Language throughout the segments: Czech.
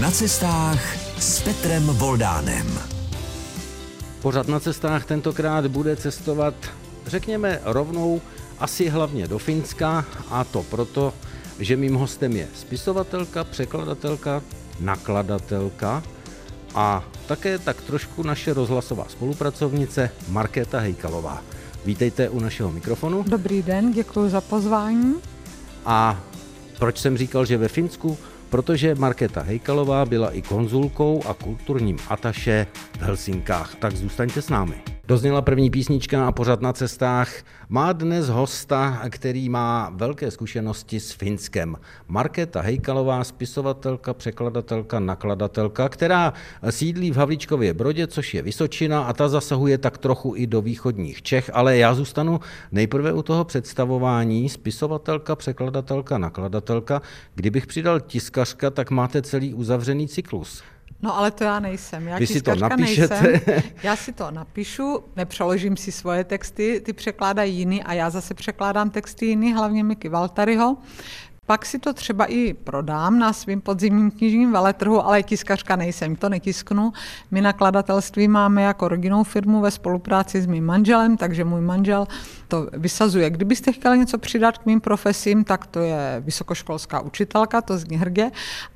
Na cestách s Petrem Voldánem. Pořad na cestách tentokrát bude cestovat, řekněme, rovnou asi hlavně do Finska a to proto, že mým hostem je spisovatelka, překladatelka, nakladatelka a také tak trošku naše rozhlasová spolupracovnice Markéta Hejkalová. Vítejte u našeho mikrofonu. Dobrý den, děkuji za pozvání. A proč jsem říkal, že ve Finsku? Protože Markéta Hejkalová byla i konzulkou a kulturním ataše v Helsinkách. Tak zůstaňte s námi. Dozněla první písnička a pořád na cestách. Má dnes hosta, který má velké zkušenosti s Finskem. Markéta Hejkalová, spisovatelka, překladatelka, nakladatelka, která sídlí v Havlíčkově Brodě, což je Vysočina a ta zasahuje tak trochu i do východních Čech, ale já zůstanu nejprve u toho představování. Spisovatelka, překladatelka, nakladatelka. Kdybych přidal tiskařka, tak máte celý uzavřený cyklus. No ale to já nejsem. Já Vy si to napíšete? Nejsem. Já si to napíšu, nepřeložím si svoje texty, ty překládají jiný a já zase překládám texty jiný, hlavně Miky Valtaryho. Pak si to třeba i prodám na svým podzimním knižním veletrhu, ale tiskařka nejsem, to netisknu. My nakladatelství máme jako rodinnou firmu ve spolupráci s mým manželem, takže můj manžel to vysazuje. Kdybyste chtěli něco přidat k mým profesím, tak to je vysokoškolská učitelka, to zní hrdě,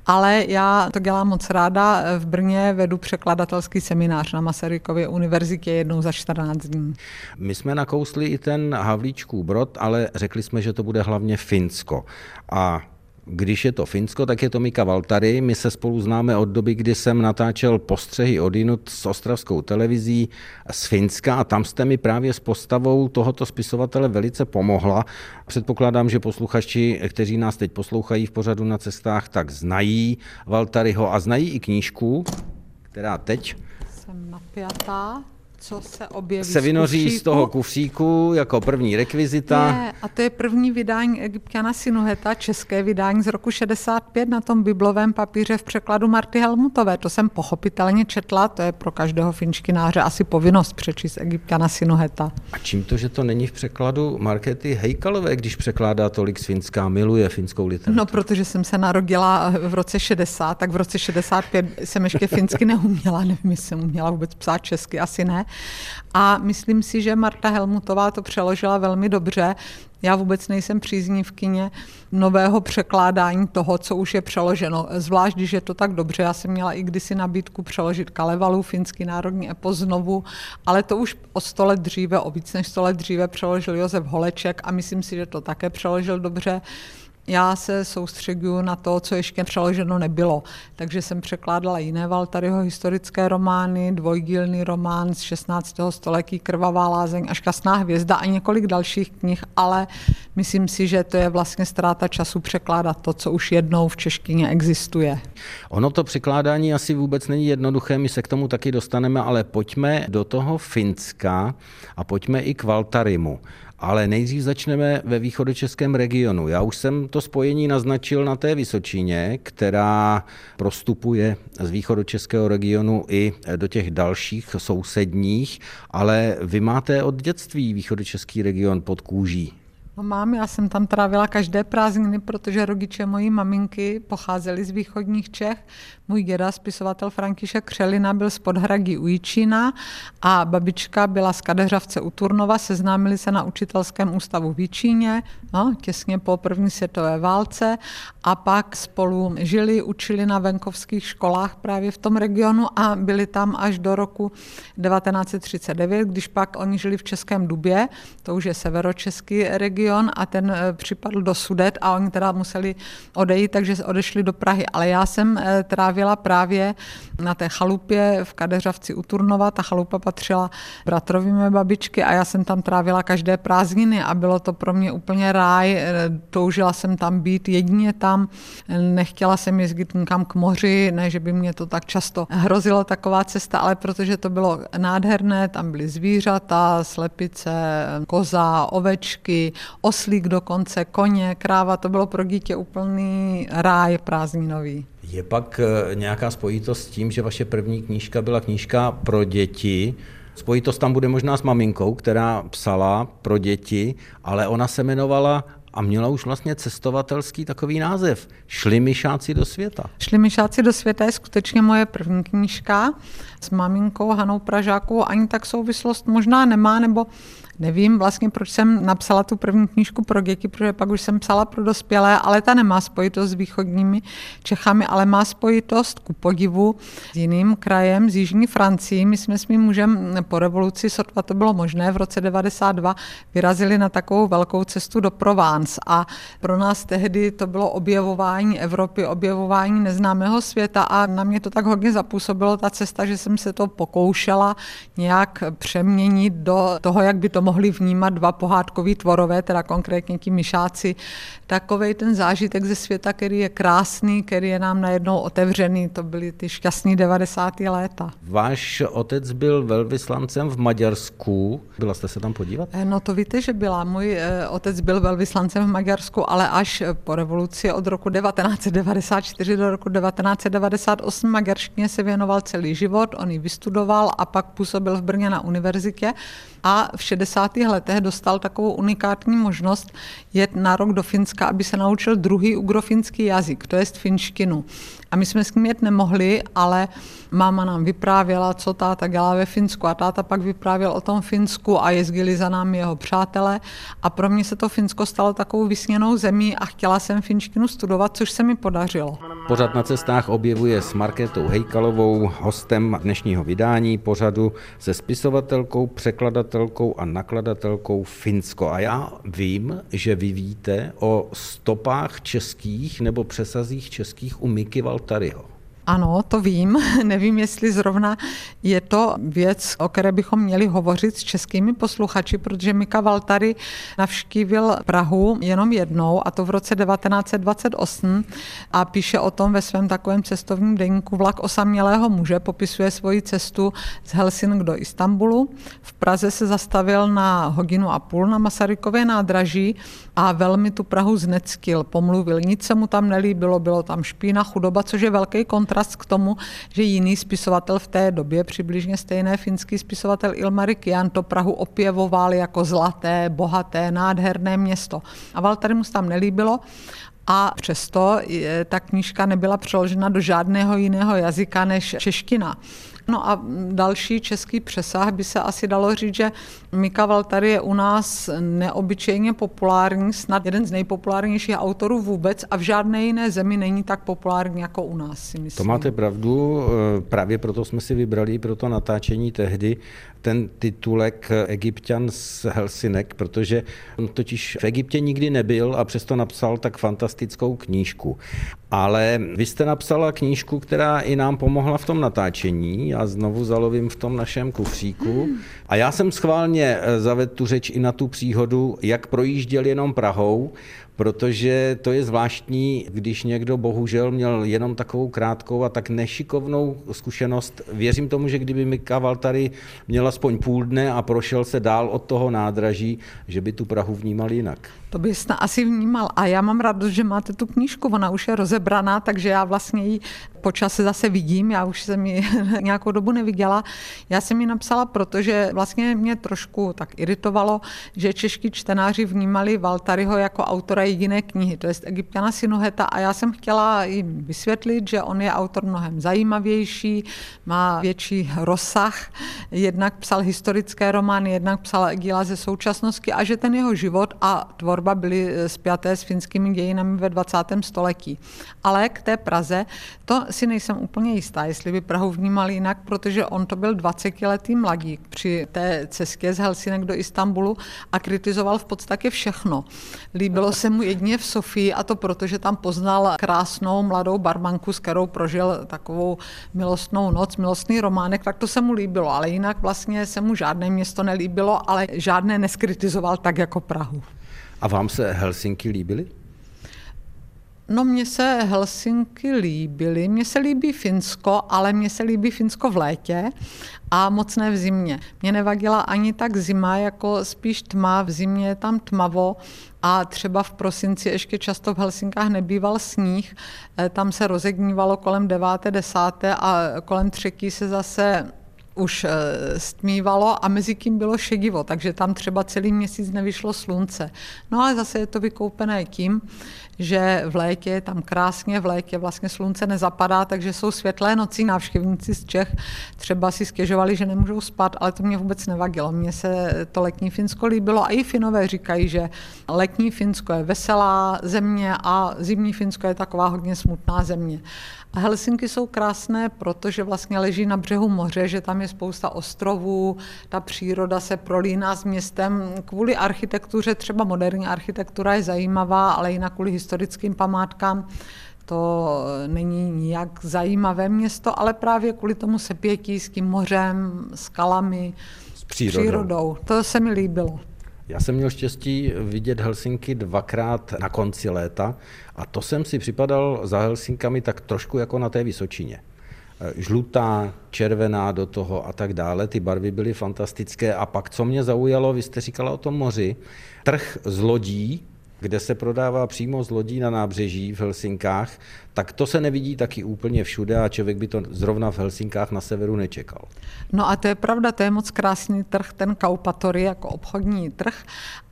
ale já to dělám moc ráda. V Brně vedu překladatelský seminář na Masarykově univerzitě jednou za 14 dní. My jsme nakousli i ten Havlíčků brod, ale řekli jsme, že to bude hlavně Finsko. A když je to Finsko, tak je to Mika Valtary. My se spolu známe od doby, kdy jsem natáčel postřehy odinut s ostravskou televizí z Finska a tam jste mi právě s postavou tohoto spisovatele velice pomohla. Předpokládám, že posluchači, kteří nás teď poslouchají v pořadu na cestách, tak znají Valtaryho a znají i knížku, která teď jsem napjatá co se objeví se vynoří z, z toho kufříku jako první rekvizita. Je, a to je první vydání Egyptiana Sinuheta, české vydání z roku 65 na tom biblovém papíře v překladu Marty Helmutové. To jsem pochopitelně četla, to je pro každého finškináře asi povinnost přečíst Egyptiana Sinuheta. A čím to, že to není v překladu Markety Hejkalové, když překládá tolik z Finska, miluje finskou literaturu? No, protože jsem se narodila v roce 60, tak v roce 65 jsem ještě finsky neuměla, nevím, jestli jsem uměla vůbec psát česky, asi ne. A myslím si, že Marta Helmutová to přeložila velmi dobře. Já vůbec nejsem příznivkyně nového překládání toho, co už je přeloženo. Zvlášť, když je to tak dobře. Já jsem měla i kdysi nabídku přeložit Kalevalu, finský národní epos znovu, ale to už o sto let dříve, o víc než sto let dříve přeložil Josef Holeček a myslím si, že to také přeložil dobře. Já se soustředuju na to, co ještě přeloženo nebylo. Takže jsem překládala jiné Valtaryho historické romány, dvojdílný román z 16. století Krvavá lázeň a Šťastná hvězda a několik dalších knih, ale myslím si, že to je vlastně ztráta času překládat to, co už jednou v češtině existuje. Ono to překládání asi vůbec není jednoduché, my se k tomu taky dostaneme, ale pojďme do toho Finska a pojďme i k Valtarimu. Ale nejdřív začneme ve východočeském regionu. Já už jsem to spojení naznačil na té Vysočině, která prostupuje z východočeského regionu i do těch dalších sousedních, ale vy máte od dětství východočeský region pod kůží. No mám, já jsem tam trávila každé prázdniny, protože rodiče mojí maminky pocházeli z východních Čech. Můj děda, spisovatel František Křelina, byl z Podhradí u Jičína a babička byla z Kadeřavce u Turnova. Seznámili se na učitelském ústavu v Jičíně, no, těsně po první světové válce a pak spolu žili, učili na venkovských školách právě v tom regionu a byli tam až do roku 1939, když pak oni žili v Českém Dubě, to už je severočeský region a ten eh, připadl do Sudet a oni teda museli odejít, takže odešli do Prahy. Ale já jsem eh, trávila právě na té chalupě v Kadeřavci u Turnova. Ta chalupa patřila bratrovi mé babičky a já jsem tam trávila každé prázdniny a bylo to pro mě úplně ráj. Eh, toužila jsem tam být jedině tam. Nechtěla jsem jezdit nikam k moři, ne, že by mě to tak často hrozilo taková cesta, ale protože to bylo nádherné, tam byly zvířata, slepice, koza, ovečky, oslík dokonce, koně, kráva, to bylo pro dítě úplný ráj prázdninový. Je pak eh, nějaká spojitost s tím, že vaše první knížka byla knížka pro děti, Spojitost tam bude možná s maminkou, která psala pro děti, ale ona se jmenovala a měla už vlastně cestovatelský takový název. Šlimišáci do světa. Šlimišáci do světa je skutečně moje první knížka s maminkou Hanou Pražákovou. Ani tak souvislost možná nemá, nebo Nevím vlastně, proč jsem napsala tu první knížku pro děti, protože pak už jsem psala pro dospělé, ale ta nemá spojitost s východními Čechami, ale má spojitost ku podivu s jiným krajem, z Jižní Francii. My jsme s mým mužem po revoluci, sotva to bylo možné, v roce 92 vyrazili na takovou velkou cestu do Provence a pro nás tehdy to bylo objevování Evropy, objevování neznámého světa a na mě to tak hodně zapůsobilo ta cesta, že jsem se to pokoušela nějak přeměnit do toho, jak by to mohli vnímat dva pohádkoví tvorové, teda konkrétně ti myšáci, takový ten zážitek ze světa, který je krásný, který je nám najednou otevřený, to byly ty šťastný 90. léta. Váš otec byl velvyslancem v Maďarsku, byla jste se tam podívat? Eh, no to víte, že byla. Můj eh, otec byl velvyslancem v Maďarsku, ale až po revoluci od roku 1994 do roku 1998 maďarštině se věnoval celý život, on ji vystudoval a pak působil v Brně na univerzitě a v 60. letech dostal takovou unikátní možnost jet na rok do Finska, aby se naučil druhý ugrofinský jazyk, to je finštinu. A my jsme s ním jet nemohli, ale máma nám vyprávěla, co táta dělá ve Finsku a táta pak vyprávěl o tom Finsku a jezdili za námi jeho přátelé a pro mě se to Finsko stalo takovou vysněnou zemí a chtěla jsem finštinu studovat, což se mi podařilo. Pořad na cestách objevuje s Markétou Hejkalovou, hostem dnešního vydání pořadu se spisovatelkou, překladatelkou a nakladatelkou Finsko. A já vím, že vy víte o stopách českých nebo přesazích českých u Miky Valtaryho. Ano, to vím. Nevím, jestli zrovna je to věc, o které bychom měli hovořit s českými posluchači, protože Mika Valtary navštívil Prahu jenom jednou, a to v roce 1928 a píše o tom ve svém takovém cestovním deníku Vlak osamělého muže, popisuje svoji cestu z Helsing do Istanbulu. V Praze se zastavil na hodinu a půl na Masarykově nádraží a velmi tu Prahu zneckil, pomluvil. Nic se mu tam nelíbilo, bylo tam špína, chudoba, což je velký kontrast k tomu, že jiný spisovatel v té době, přibližně stejné finský spisovatel Ilmari Kian, to Prahu opěvoval jako zlaté, bohaté, nádherné město. A Valtary mu tam nelíbilo a přesto ta knížka nebyla přeložena do žádného jiného jazyka než čeština. No a další český přesah by se asi dalo říct, že Mika Valtary je u nás neobyčejně populární, snad jeden z nejpopulárnějších autorů vůbec a v žádné jiné zemi není tak populární jako u nás, si myslím. To máte pravdu, e, právě proto jsme si vybrali pro to natáčení tehdy ten titulek Egyptian z Helsinek, protože on totiž v Egyptě nikdy nebyl a přesto napsal tak fantastickou knížku. Ale vy jste napsala knížku, která i nám pomohla v tom natáčení. Já znovu zalovím v tom našem kufříku. A já jsem schválně eh, zavedl tu řeč i na tu příhodu, jak projížděl jenom Prahou, protože to je zvláštní, když někdo bohužel měl jenom takovou krátkou a tak nešikovnou zkušenost. Věřím tomu, že kdyby Mika Valtary měl aspoň půl dne a prošel se dál od toho nádraží, že by tu Prahu vnímal jinak. To bys asi vnímal. A já mám radost, že máte tu knížku, ona už je rozebraná, takže já vlastně ji po čase zase vidím, já už jsem ji nějakou dobu neviděla. Já jsem ji napsala, protože vlastně mě trošku tak iritovalo, že čeští čtenáři vnímali Valtaryho jako autora jediné knihy, to je Egyptiana Sinuheta a já jsem chtěla jim vysvětlit, že on je autor mnohem zajímavější, má větší rozsah, jednak psal historické romány, jednak psal Egila ze současnosti a že ten jeho život a tvorba byly spjaté s finskými dějinami ve 20. století. Ale k té Praze, to si nejsem úplně jistá, jestli by Prahu vnímal jinak, protože on to byl 20-letý mladík při té cestě z Helsinek do Istanbulu a kritizoval v podstatě všechno. Líbilo se mu jedině v Sofii a to proto, že tam poznal krásnou mladou barmanku, s kterou prožil takovou milostnou noc, milostný románek, tak to se mu líbilo, ale jinak vlastně se mu žádné město nelíbilo, ale žádné neskritizoval tak jako Prahu. A vám se Helsinky líbily? No mně se Helsinky líbily, mně se líbí Finsko, ale mně se líbí Finsko v létě a moc ne v zimě. Mě nevadila ani tak zima, jako spíš tma, v zimě je tam tmavo a třeba v prosinci ještě často v Helsinkách nebýval sníh, eh, tam se rozegnívalo kolem 9. 10. a kolem třetí se zase už stmívalo a mezi tím bylo šedivo, takže tam třeba celý měsíc nevyšlo slunce. No ale zase je to vykoupené tím, že v létě je tam krásně, v létě vlastně slunce nezapadá, takže jsou světlé noci. Návštěvníci z Čech třeba si stěžovali, že nemůžou spát, ale to mě vůbec nevadilo. Mně se to letní Finsko líbilo a i Finové říkají, že letní Finsko je veselá země a zimní Finsko je taková hodně smutná země. A Helsinky jsou krásné, protože vlastně leží na břehu moře, že tam je spousta ostrovů, ta příroda se prolíná s městem. Kvůli architektuře, třeba moderní architektura je zajímavá, ale jinak kvůli historickým památkám to není nijak zajímavé město, ale právě kvůli tomu sepětí s tím mořem, skalami, s přírodou. přírodou. To se mi líbilo. Já jsem měl štěstí vidět Helsinky dvakrát na konci léta a to jsem si připadal za Helsinkami tak trošku jako na té Vysočině. Žlutá, červená do toho a tak dále, ty barvy byly fantastické. A pak, co mě zaujalo, vy jste říkala o tom moři, trh z lodí, kde se prodává přímo z lodí na nábřeží v Helsinkách, tak to se nevidí taky úplně všude a člověk by to zrovna v Helsinkách na severu nečekal. No a to je pravda, to je moc krásný trh, ten Kaupatory jako obchodní trh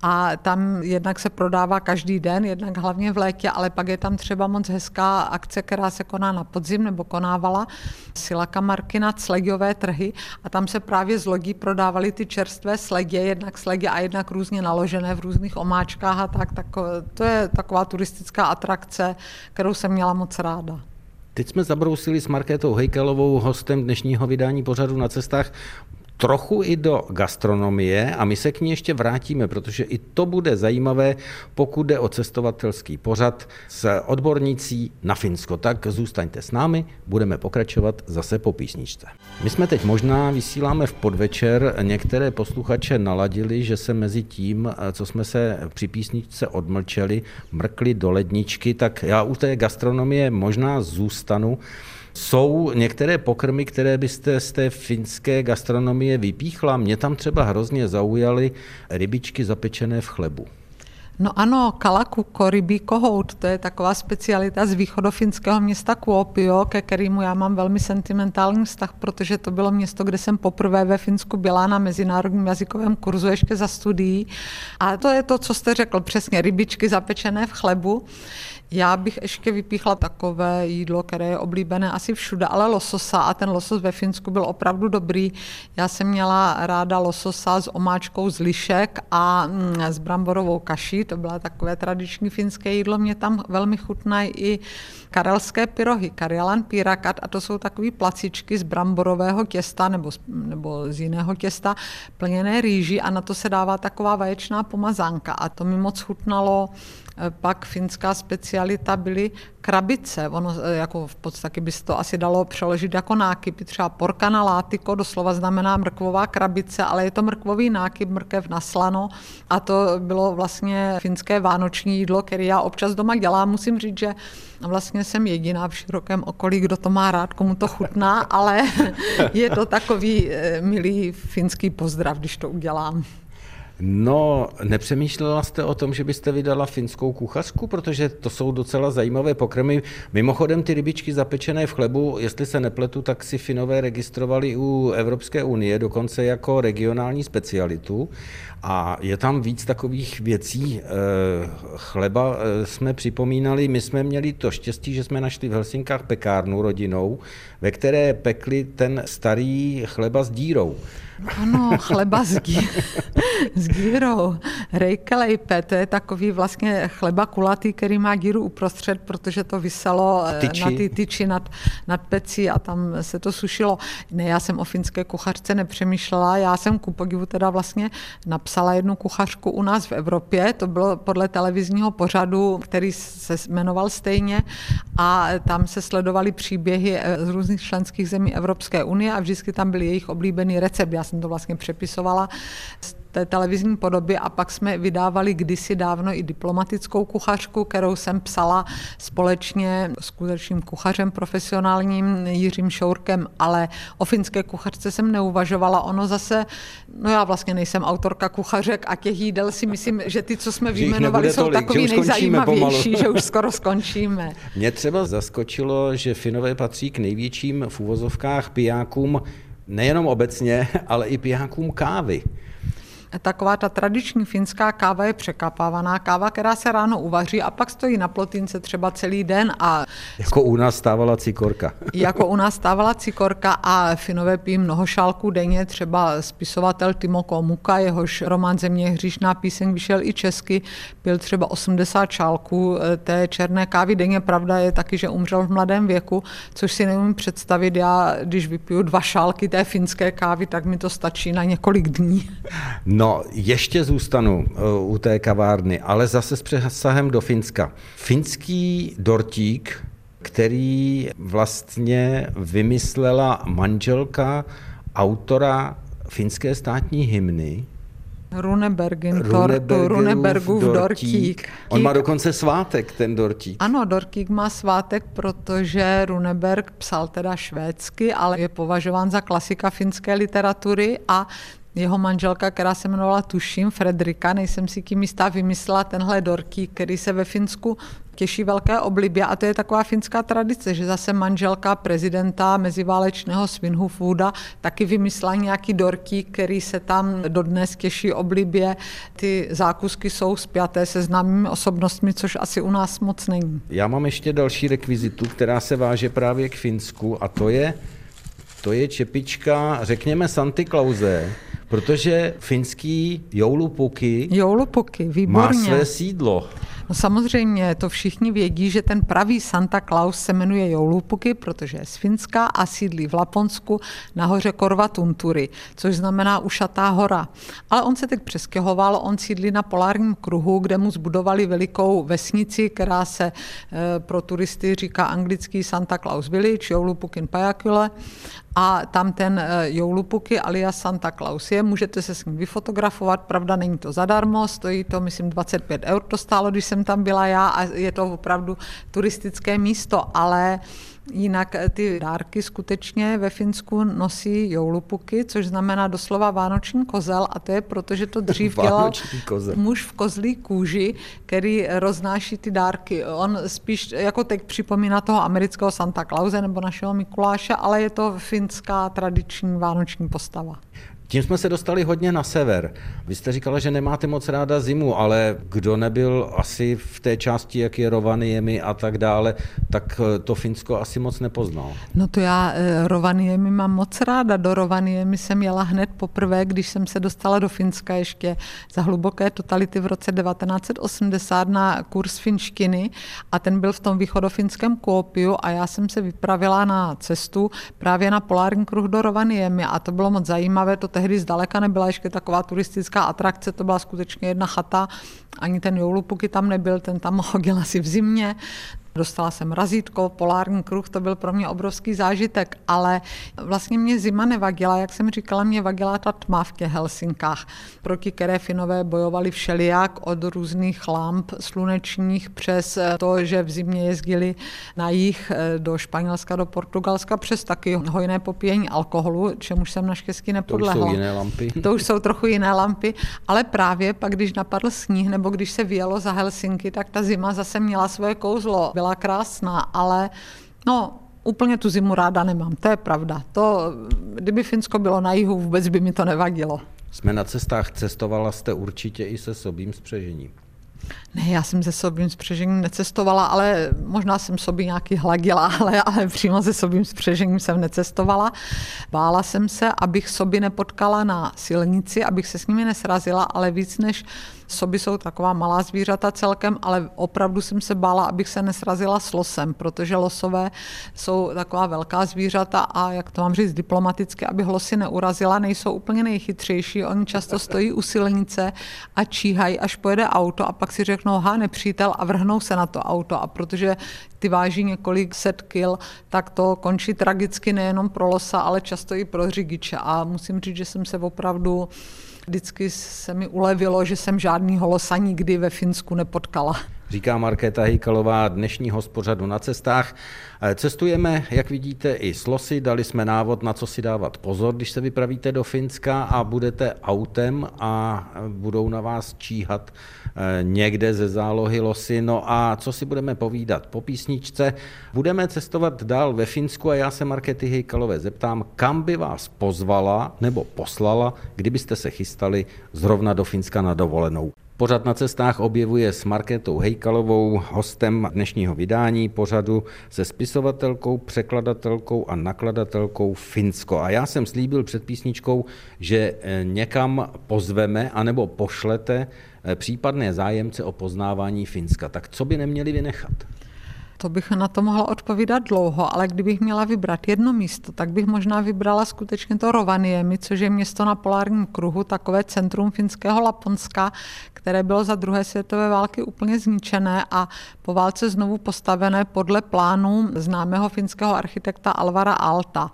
a tam jednak se prodává každý den, jednak hlavně v létě, ale pak je tam třeba moc hezká akce, která se koná na podzim nebo konávala Silaka Markina, slegiové trhy a tam se právě z lodí prodávaly ty čerstvé slegě, jednak slegě a jednak různě naložené v různých omáčkách a tak, tak to je taková turistická atrakce, kterou jsem měla moc ráda. Teď jsme zabrousili s Markétou Hejkelovou, hostem dnešního vydání pořadu na cestách trochu i do gastronomie a my se k ní ještě vrátíme, protože i to bude zajímavé, pokud jde o cestovatelský pořad s odbornicí na Finsko. Tak zůstaňte s námi, budeme pokračovat zase po písničce. My jsme teď možná vysíláme v podvečer, některé posluchače naladili, že se mezi tím, co jsme se při písničce odmlčeli, mrkli do ledničky, tak já u té gastronomie možná zůstanu. Jsou některé pokrmy, které byste z té finské gastronomie vypíchla? Mě tam třeba hrozně zaujaly rybičky zapečené v chlebu. No ano, kalakuko, rybí kohout, to je taková specialita z východofinského města Kuopio, ke kterému já mám velmi sentimentální vztah, protože to bylo město, kde jsem poprvé ve Finsku byla na mezinárodním jazykovém kurzu ještě za studií. A to je to, co jste řekl, přesně rybičky zapečené v chlebu. Já bych ještě vypíchla takové jídlo, které je oblíbené asi všude, ale lososa a ten losos ve Finsku byl opravdu dobrý. Já jsem měla ráda lososa s omáčkou z lišek a mm, s bramborovou kaší, to byla takové tradiční finské jídlo, mě tam velmi chutnají i karelské pyrohy, karjalan pírakat a to jsou takové placičky z bramborového těsta nebo nebo z jiného těsta plněné rýží a na to se dává taková vaječná pomazánka. A to mi moc chutnalo pak finská specialita byly krabice. Ono e, jako v podstatě by se to asi dalo přeložit jako nákyp. Třeba porka na látiko doslova znamená mrkvová krabice, ale je to mrkvový nákyp, mrkev na slano a to bylo vlastně finské vánoční jídlo, které já občas doma dělám. Musím říct, že vlastně jsem jediná v širokém okolí, kdo to má rád, komu to chutná, ale je to takový e, milý finský pozdrav, když to udělám. No, nepřemýšlela jste o tom, že byste vydala finskou kuchařku, protože to jsou docela zajímavé pokrmy. Mimochodem ty rybičky zapečené v chlebu, jestli se nepletu, tak si Finové registrovali u Evropské unie, dokonce jako regionální specialitu. A je tam víc takových věcí. Eh, chleba eh, jsme připomínali, my jsme měli to štěstí, že jsme našli v Helsinkách pekárnu rodinou, ve které pekli ten starý chleba s dírou. Ano, chleba s, gí, s gírou. Rejkelejpe, to je takový vlastně chleba kulatý, který má díru uprostřed, protože to vyselo eh, tyči. na ty tyči nad, nad pecí a tam se to sušilo. Ne, já jsem o finské kuchařce nepřemýšlela, já jsem ku podivu teda vlastně napsala jednu kuchařku u nás v Evropě, to bylo podle televizního pořadu, který se jmenoval stejně a tam se sledovaly příběhy eh, z různých členských zemí Evropské unie a vždycky tam byl jejich oblíbený recept. Já jsem to vlastně přepisovala z té televizní podobě a pak jsme vydávali kdysi dávno i diplomatickou kuchařku, kterou jsem psala společně s skutečným kuchařem profesionálním Jiřím Šourkem, ale o finské kuchařce jsem neuvažovala. Ono zase, no já vlastně nejsem autorka kuchařek a těch jídel si myslím, že ty, co jsme vyjmenovali, jsou tolik, takový nejzajímavější, že už skoro skončíme. Mě třeba zaskočilo, že Finové patří k největším v úvozovkách pijákům nejenom obecně, ale i pijákům kávy taková ta tradiční finská káva je překapávaná káva, která se ráno uvaří a pak stojí na plotince třeba celý den. A jako u nás stávala cikorka. jako u nás stávala cikorka a Finové pijí mnoho šálků denně, třeba spisovatel Timo Komuka, jehož román Země hříšná píseň vyšel i česky, pil třeba 80 šálků eh, té černé kávy denně. Pravda je taky, že umřel v mladém věku, což si neumím představit. Já, když vypiju dva šálky té finské kávy, tak mi to stačí na několik dní. No, ještě zůstanu eh, u té kavárny, ale zase s přesahem do Finska. Finský dortík, který vlastně vymyslela manželka autora finské státní hymny, Runebergin, Runebergův, Runebergův dortík. dortík. On má dokonce svátek, ten dortík. Ano, dortík má svátek, protože Runeberg psal teda švédsky, ale je považován za klasika finské literatury a jeho manželka, která se jmenovala Tuším, Fredrika, nejsem si kým jistá, vymyslela tenhle dorky, který se ve Finsku těší velké oblibě a to je taková finská tradice, že zase manželka prezidenta meziválečného Svinhufůda taky vymyslela nějaký dorky, který se tam dodnes těší oblibě. Ty zákusky jsou spjaté se známými osobnostmi, což asi u nás moc není. Já mám ještě další rekvizitu, která se váže právě k Finsku a to je, to je čepička, řekněme Santy Clause, Protože finský joulupuky, joulupuky výborně. má své sídlo. No samozřejmě, to všichni vědí, že ten pravý Santa Claus se jmenuje Joulupuky, protože je z Finska a sídlí v Laponsku na hoře Korvatunturi, což znamená ušatá hora. Ale on se teď přestěhoval, on sídlí na polárním kruhu, kde mu zbudovali velikou vesnici, která se e, pro turisty říká anglický Santa Claus Village, Joulupukin Pajakule a tam ten eh, Joulupuky alias Santa Claus je, můžete se s ním vyfotografovat, pravda není to zadarmo, stojí to myslím 25 eur to stálo, když jsem tam byla já a je to opravdu turistické místo, ale Jinak eh, ty dárky skutečně ve Finsku nosí joulupuky, což znamená doslova vánoční kozel a to je proto, že to dřív dělal muž v kozlí kůži, který roznáší ty dárky. On spíš jako teď připomíná toho amerického Santa Clause nebo našeho Mikuláše, ale je to finská tradiční vánoční postava. Tím jsme se dostali hodně na sever. Vy jste říkala, že nemáte moc ráda zimu, ale kdo nebyl asi v té části, jak je Rovaniemi a tak dále, tak eh, to Finsko asi moc nepoznal. No to já eh, Rovaniemi mám moc ráda. Do Rovaniemi jsem jela hned poprvé, když jsem se dostala do Finska ještě za hluboké totality v roce 1980 na kurz finštiny a ten byl v tom východofinském Kuopiu a já jsem se vypravila na cestu právě na polární kruh do Rovaniemi a to bylo moc zajímavé, to tehdy zdaleka nebyla ještě taková turistická atrakce, to byla skutečně jedna chata, ani ten joulupuky tam nebyl, ten tam chodil asi v zimě, Dostala jsem razítko, polární kruh, to byl pro mě obrovský zážitek, ale vlastně mě zima nevadila, jak jsem říkala, mě vadila ta tma v těch Helsinkách, proti které Finové bojovali všelijak od různých lamp slunečních přes to, že v zimě jezdili na jich eh, do Španělska, do Portugalska, přes taky hojné popíjení alkoholu, čemuž jsem naštěstí nepodlehla. To už jsou jiné lampy. To už jsou trochu jiné lampy, ale právě pak, když napadl sníh nebo když se vyjelo za Helsinky, tak ta zima zase měla svoje kouzlo byla krásná, ale no, úplně tu zimu ráda nemám, to je pravda. To, kdyby Finsko bylo na jihu, vůbec by mi to nevadilo. Jsme na cestách, cestovala jste určitě i se sobým spřežením. Ne, já jsem se sobým spřežením necestovala, ale možná jsem sobě nějaký hladila, ale, ale přímo se sobým spřežením jsem necestovala. Bála jsem se, abych sobě nepotkala na silnici, abych se s nimi nesrazila, ale víc než Soby jsou taková malá zvířata celkem, ale opravdu jsem se bála, abych se nesrazila s losem, protože losové jsou taková velká zvířata a jak to mám říct diplomaticky, aby losy neurazila, nejsou úplně nejchytřejší. Oni často stojí u silnice a číhají, až pojede auto a pak si řeknou, ha, nepřítel a vrhnou se na to auto. A protože ty váží několik set kil, tak to končí tragicky nejenom pro losa, ale často i pro řidiče. A musím říct, že jsem se opravdu Vždycky se mi ulevilo, že jsem žádný holosa nikdy ve Finsku nepotkala. Říká Markéta Hejkalová dnešního spořadu na cestách. Cestujeme, jak vidíte, i s losy, dali jsme návod, na co si dávat pozor, když se vypravíte do Finska a budete autem a budou na vás číhat eh, někde ze zálohy losy. No a co si budeme povídat po písničce? Budeme cestovat dál ve Finsku a já se Markety Hejkalové zeptám, kam by vás pozvala nebo poslala, kdybyste se chystali zrovna do Finska na dovolenou. Pořad na cestách objevuje s Markétou Hejkalovou, hostem dnešního vydání pořadu se spisovatelkou, překladatelkou a nakladatelkou Finsko. A já jsem slíbil před písničkou, že eh, někam pozveme anebo pošlete eh, případné zájemce o poznávání Finska. Tak co by neměli vynechat? To bych na to mohla odpovídat dlouho, ale kdybych měla vybrat jedno místo, tak bych možná vybrala skutečně to Rovaniemi, což je město na polárním kruhu, takové centrum finského Laponska, které bylo za druhé světové války úplně zničené a po válce znovu postavené podle plánů známého finského architekta Alvara Alta.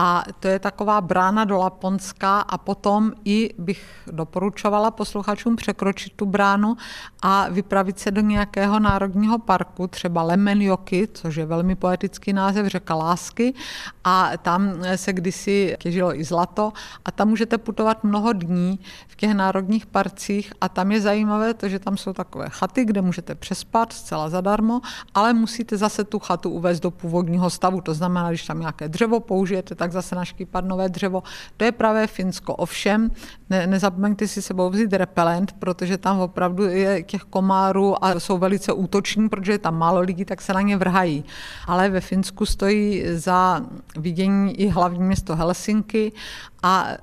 A to je taková brána do Laponska a potom i bych doporučovala posluchačům překročit tu bránu a vypravit se do nějakého národního parku, třeba Lemenjoky, což je velmi poetický název, řeka lásky. A tam se kdysi těžilo i zlato a tam můžete putovat mnoho dní v těch národních parcích. A tam je zajímavé to, že tam jsou takové chaty, kde můžete přespat zcela zadarmo, ale musíte zase tu chatu uvést do původního stavu, to znamená, když tam nějaké dřevo použijete, tak tak zase naškýpat nové dřevo. To je pravé Finsko. Ovšem, ne, nezapomeňte si sebou vzít repelent, protože tam opravdu je těch komárů a jsou velice útoční, protože je tam málo lidí, tak se na ně vrhají. Ale ve Finsku stojí za vidění i hlavní město Helsinky a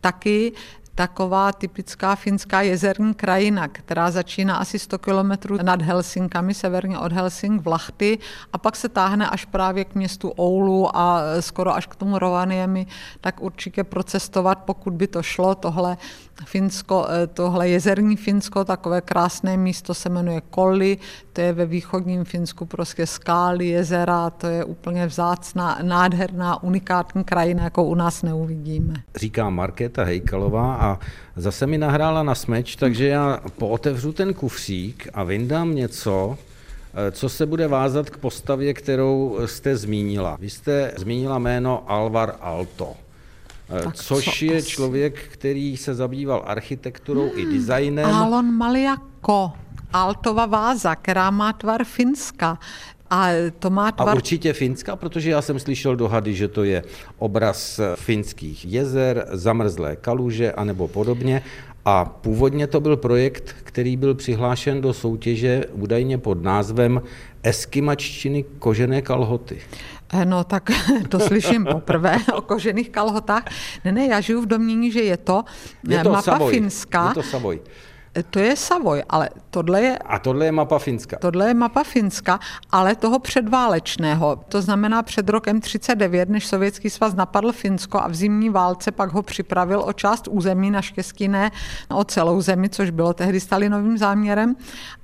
taky taková typická finská jezerní krajina, která začíná asi 100 kilometrů nad Helsinkami, severně od Helsing v Lachty a pak se táhne až právě k městu Oulu a skoro až k tomu Rovaniemi, tak určitě procestovat, pokud by to šlo, tohle Finsko, eh, tohle jezerní Finsko, takové krásné místo se jmenuje Kolli, to je ve východním Finsku prostě skály, jezera, to je úplně vzácná, nádherná, unikátní krajina, jako u nás neuvidíme. Říká Markéta Hejkalová a zase mi nahrála na smeč, takže já pootevřu ten kufřík a vyndám něco, eh, co se bude vázat k postavě, kterou jste zmínila. Vy jste zmínila jméno Alvar Alto. Eh, tak což je asi? člověk, který se zabýval architekturou hmm, i designem. Alon Maliako, Altova váza, která má tvar Finska. A to má tvar... A určitě Finska, protože já jsem slyšel dohady, že to je obraz finských jezer, zamrzlé kaluže anebo podobně. A původně to byl projekt, který byl přihlášen do soutěže údajně pod názvem Eskimačtiny kožené kalhoty. Eh, no tak to slyším poprvé o kožených kalhotách. Ne, ne, já žiju v domění, že je to, je to mapa Savoy. Finska. Je to Savoy. To je Savoy, ale tohle je... A tohle je mapa Finska. Tohle je mapa Finska, ale toho předválečného. To znamená před rokem 39, než Sovětský svaz napadl Finsko a v zimní válce pak ho připravil o část území, naštěstí ne o celou zemi, což bylo tehdy Stalinovým záměrem.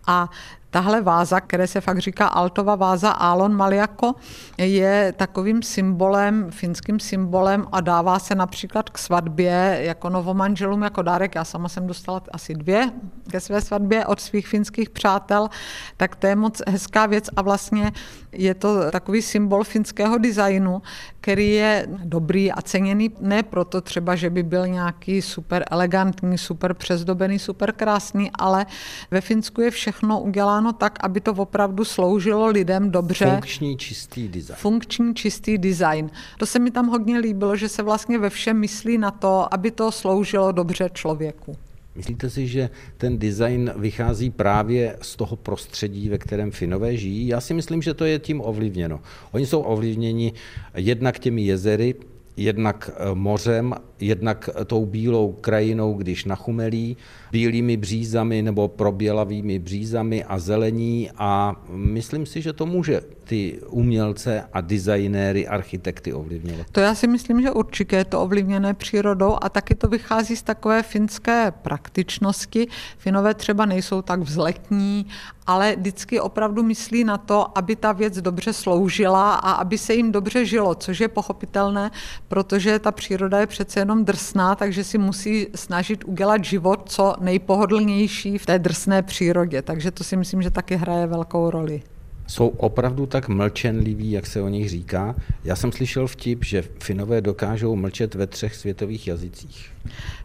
A Tahle váza, které se fakt říká Altova váza Alon Maliako, je takovým symbolem, finským symbolem a dává se například k svatbě jako novomanželům jako dárek. Já sama jsem dostala asi dvě ke své svatbě od svých finských přátel, tak to je moc hezká věc a vlastně je to takový symbol finského designu, který je dobrý a ceněný ne proto třeba, že by byl nějaký super elegantní, super přezdobený, super krásný, ale ve Finsku je všechno uděláno tak, aby to opravdu sloužilo lidem dobře. Funkční čistý design. Funkční čistý design. To se mi tam hodně líbilo, že se vlastně ve všem myslí na to, aby to sloužilo dobře člověku. Myslíte si, že ten design vychází právě z toho prostředí, ve kterém Finové žijí? Já si myslím, že to je tím ovlivněno. Oni jsou ovlivněni jednak těmi jezery, jednak eh, mořem, jednak tou bílou krajinou, když nachumelí, bílými břízami nebo probělavými břízami a zelení a myslím si, že to může ty umělce a designéry, architekty ovlivnilo? To já si myslím, že určitě je to ovlivněné přírodou a taky to vychází z takové finské praktičnosti. Finové třeba nejsou tak vzletní, ale vždycky opravdu myslí na to, aby ta věc dobře sloužila a aby se jim dobře žilo, což je pochopitelné, protože ta příroda je přece jenom drsná, takže si musí snažit udělat život co nejpohodlnější v té drsné přírodě. Takže to si myslím, že taky hraje velkou roli jsou opravdu tak mlčenliví, jak se o nich říká. Já jsem slyšel vtip, že Finové dokážou mlčet ve třech světových jazycích.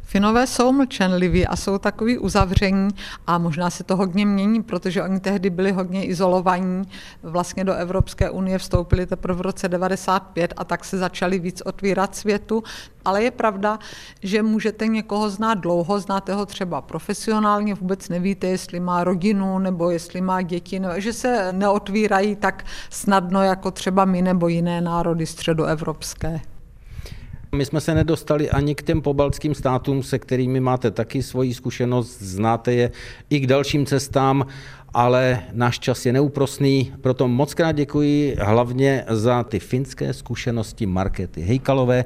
Finové jsou mlčenliví a jsou takový uzavření a možná se to hodně mění, protože oni tehdy byli hodně izolovaní. Vlastně do Evropské unie vstoupili teprve v roce 95 a tak se začali víc otvírat světu. Ale je pravda, že můžete někoho znát dlouho, znáte ho třeba profesionálně, vůbec nevíte, jestli má rodinu nebo jestli má děti, nebo, že se neotvírají tak snadno jako třeba my nebo jiné národy středoevropské. My jsme se nedostali ani k těm pobaltským státům, se kterými máte taky svoji zkušenost, znáte je i k dalším cestám, ale náš čas je neúprosný, proto moc krát děkuji hlavně za ty finské zkušenosti Markety Hejkalové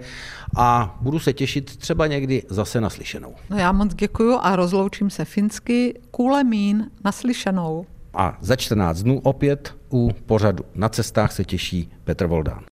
a budu se těšit třeba někdy zase naslyšenou. No já moc děkuji a rozloučím se finsky. Kulemín naslyšenou. A za 14 dnů opět u pořadu na cestách se těší Petr Voldán.